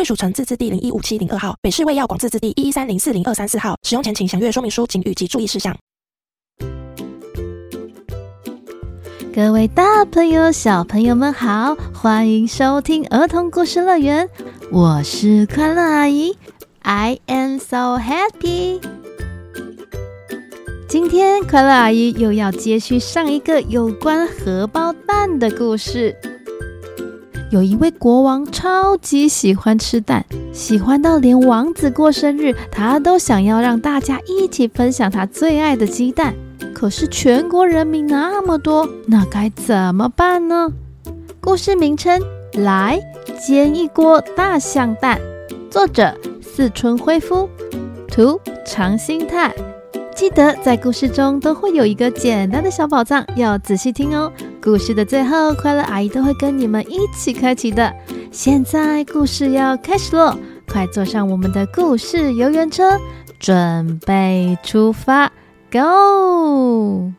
贵属城自治地零一五七零二号，北市卫药广自治地一一三零四零二三四号。使用前请详阅说明书、警语及注意事项。各位大朋友、小朋友们好，欢迎收听儿童故事乐园，我是快乐阿姨，I am so happy。今天快乐阿姨又要接续上一个有关荷包蛋的故事。有一位国王超级喜欢吃蛋，喜欢到连王子过生日，他都想要让大家一起分享他最爱的鸡蛋。可是全国人民那么多，那该怎么办呢？故事名称：来煎一锅大象蛋，作者：四村辉夫，图：长新太。记得在故事中都会有一个简单的小宝藏，要仔细听哦。故事的最后，快乐阿姨都会跟你们一起开启的。现在故事要开始喽，快坐上我们的故事游园车，准备出发，Go！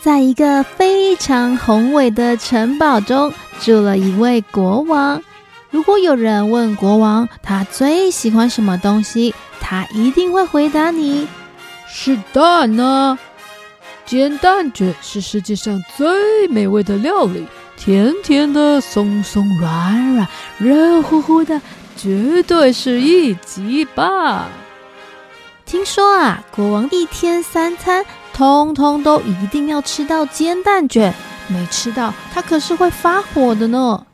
在一个非常宏伟的城堡中，住了一位国王。如果有人问国王他最喜欢什么东西，他一定会回答你：是蛋呢。煎蛋卷是世界上最美味的料理，甜甜的、松松软软、热乎乎的，绝对是一级棒。听说啊，国王一天三餐通通都一定要吃到煎蛋卷，没吃到他可是会发火的呢。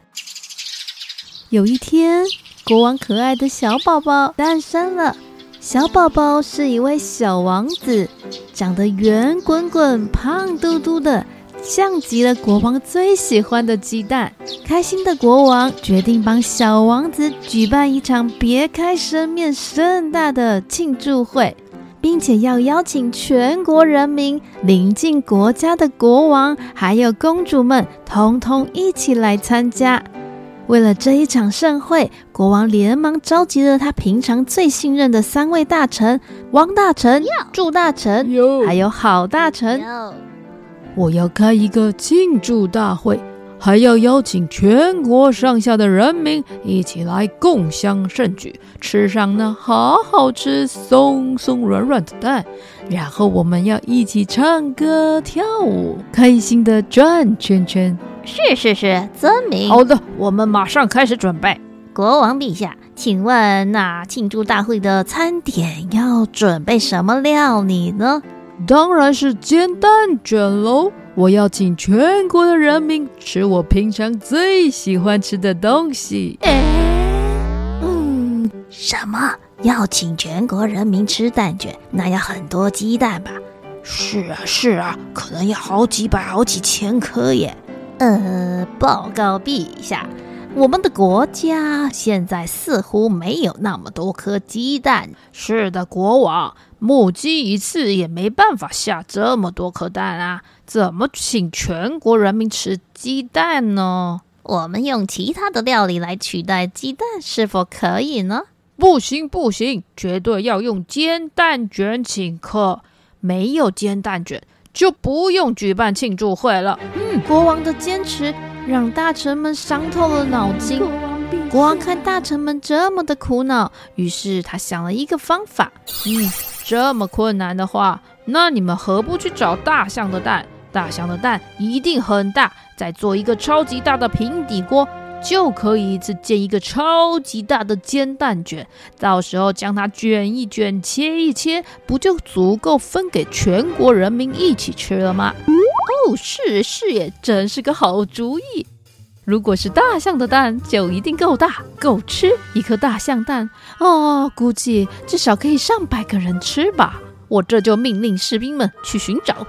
有一天，国王可爱的小宝宝诞生了。小宝宝是一位小王子，长得圆滚滚、胖嘟嘟的，像极了国王最喜欢的鸡蛋。开心的国王决定帮小王子举办一场别开生面盛大的庆祝会，并且要邀请全国人民、邻近国家的国王还有公主们，通通一起来参加。为了这一场盛会，国王连忙召集了他平常最信任的三位大臣：王大臣、祝大臣，还有郝大臣。我要开一个庆祝大会，还要邀请全国上下的人民一起来共襄盛举，吃上那好好吃、松松软软的蛋，然后我们要一起唱歌跳舞，开心的转圈圈。是是是，遵命。好的，我们马上开始准备。国王陛下，请问那庆祝大会的餐点要准备什么料理呢？当然是煎蛋卷喽！我要请全国的人民吃我平常最喜欢吃的东西。哎，嗯，什么？要请全国人民吃蛋卷？那要很多鸡蛋吧？是啊，是啊，可能要好几百、好几千颗耶。呃，报告陛下，我们的国家现在似乎没有那么多颗鸡蛋。是的，国王，母鸡一次也没办法下这么多颗蛋啊！怎么请全国人民吃鸡蛋呢？我们用其他的料理来取代鸡蛋，是否可以呢？不行，不行，绝对要用煎蛋卷请客。没有煎蛋卷。就不用举办庆祝会了。嗯，国王的坚持让大臣们伤透了脑筋。国王看大臣们这么的苦恼，于是他想了一个方法。嗯，这么困难的话，那你们何不去找大象的蛋？大象的蛋一定很大，再做一个超级大的平底锅。就可以一次煎一个超级大的煎蛋卷，到时候将它卷一卷、切一切，不就足够分给全国人民一起吃了吗？哦，是是也，真是个好主意。如果是大象的蛋，就一定够大够吃。一颗大象蛋，哦，估计至少可以上百个人吃吧。我这就命令士兵们去寻找。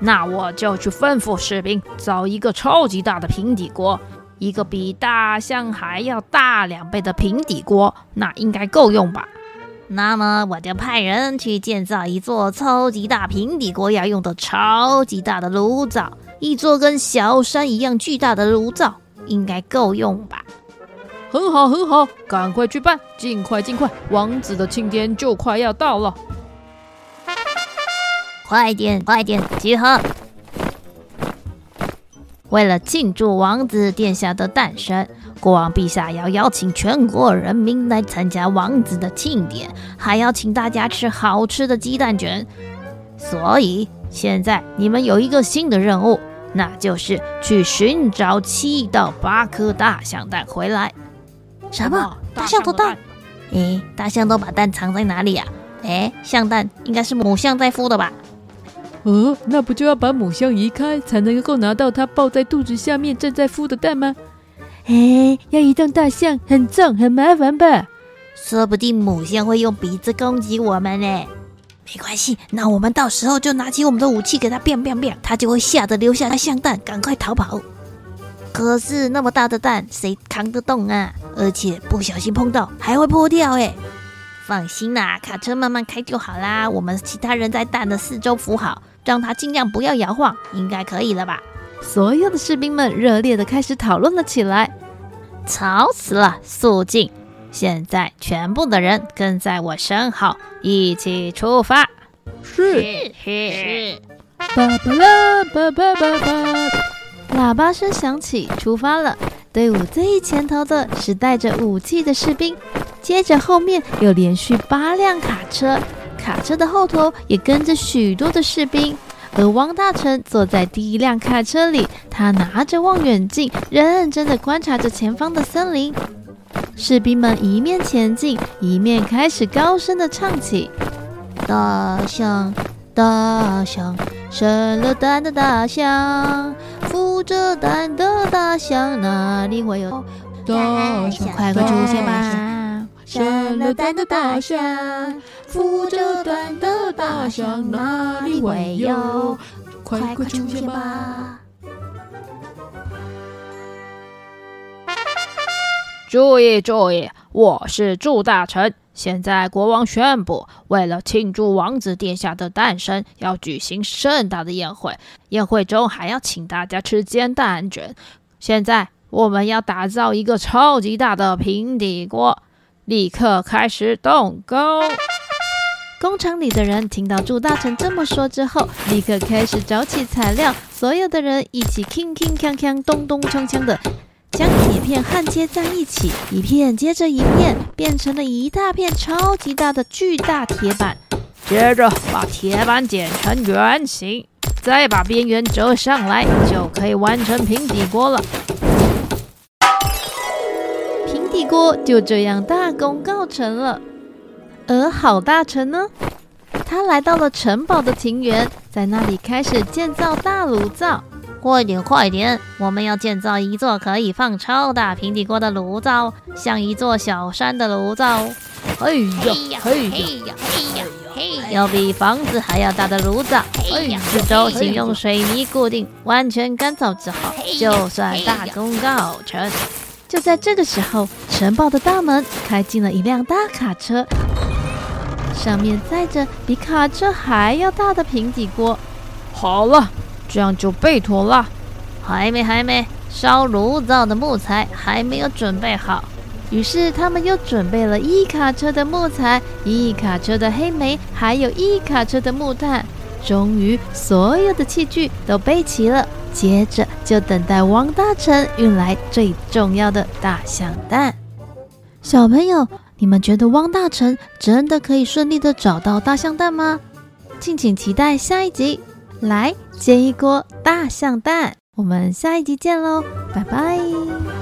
那我就去吩咐士兵造一个超级大的平底锅，一个比大象还要大两倍的平底锅，那应该够用吧？那么我就派人去建造一座超级大平底锅要用的超级大的炉灶，一座跟小山一样巨大的炉灶，应该够用吧？很好，很好，赶快去办，尽快，尽快，王子的庆典就快要到了。快点，快点，集合！为了庆祝王子殿下的诞生，国王陛下要邀请全国人民来参加王子的庆典，还要请大家吃好吃的鸡蛋卷。所以现在你们有一个新的任务，那就是去寻找七到八颗大象蛋回来。什么？大象的蛋？诶，大象都把蛋藏在哪里呀？诶，象蛋应该是母象在孵的吧？哦，那不就要把母象移开，才能够拿到它抱在肚子下面正在孵的蛋吗？哎，要移动大象很重很麻烦吧？说不定母象会用鼻子攻击我们呢。没关系，那我们到时候就拿起我们的武器给它变变变，它就会吓得留下象蛋，赶快逃跑。可是那么大的蛋，谁扛得动啊？而且不小心碰到还会破掉哎。放心啦，卡车慢慢开就好啦。我们其他人在蛋的四周扶好，让它尽量不要摇晃，应该可以了吧？所有的士兵们热烈的开始讨论了起来。吵死了，肃静！现在全部的人跟在我身后，一起出发。是是是。叭叭啦，叭叭叭叭，喇叭声响起，出发了。队伍最前头的是带着武器的士兵。接着后面有连续八辆卡车，卡车的后头也跟着许多的士兵，而汪大臣坐在第一辆卡车里，他拿着望远镜，认真的观察着前方的森林。士兵们一面前进，一面开始高声的唱起：“大象，大象，生了蛋的大象，孵着蛋的大象，哪里会有大象？快快出现吧！”生了蛋的大象，孵着蛋的大象，哪里会有？快快出现吧！注意注意，我是祝大臣。现在国王宣布，为了庆祝王子殿下的诞生，要举行盛大的宴会。宴会中还要请大家吃煎蛋卷。现在我们要打造一个超级大的平底锅。立刻开始动工！工厂里的人听到祝大臣这么说之后，立刻开始找起材料。所有的人一起铿铿锵锵、咚咚锵锵的将铁片焊接在一起，一片接着一片，变成了一大片超级大的巨大铁板。接着把铁板剪成圆形，再把边缘折上来，就可以完成平底锅了。锅就这样大功告成了，而好大臣呢？他来到了城堡的庭园，在那里开始建造大炉灶。快点，快点！我们要建造一座可以放超大平底锅的炉灶，像一座小山的炉灶。嘿呀，嘿呀，嘿呀，嘿呀！要比房子还要大的炉灶，四周请用水泥固定，完全干燥之后，就算大功告成。就在这个时候，城堡的大门开进了一辆大卡车，上面载着比卡车还要大的平底锅。好了，这样就备妥了。还没，还没，烧炉灶的木材还没有准备好。于是他们又准备了一卡车的木材，一卡车的黑煤，还有一卡车的木炭。终于，所有的器具都备齐了。接着就等待汪大成运来最重要的大象蛋。小朋友，你们觉得汪大成真的可以顺利的找到大象蛋吗？敬请期待下一集，来煎一锅大象蛋。我们下一集见喽，拜拜。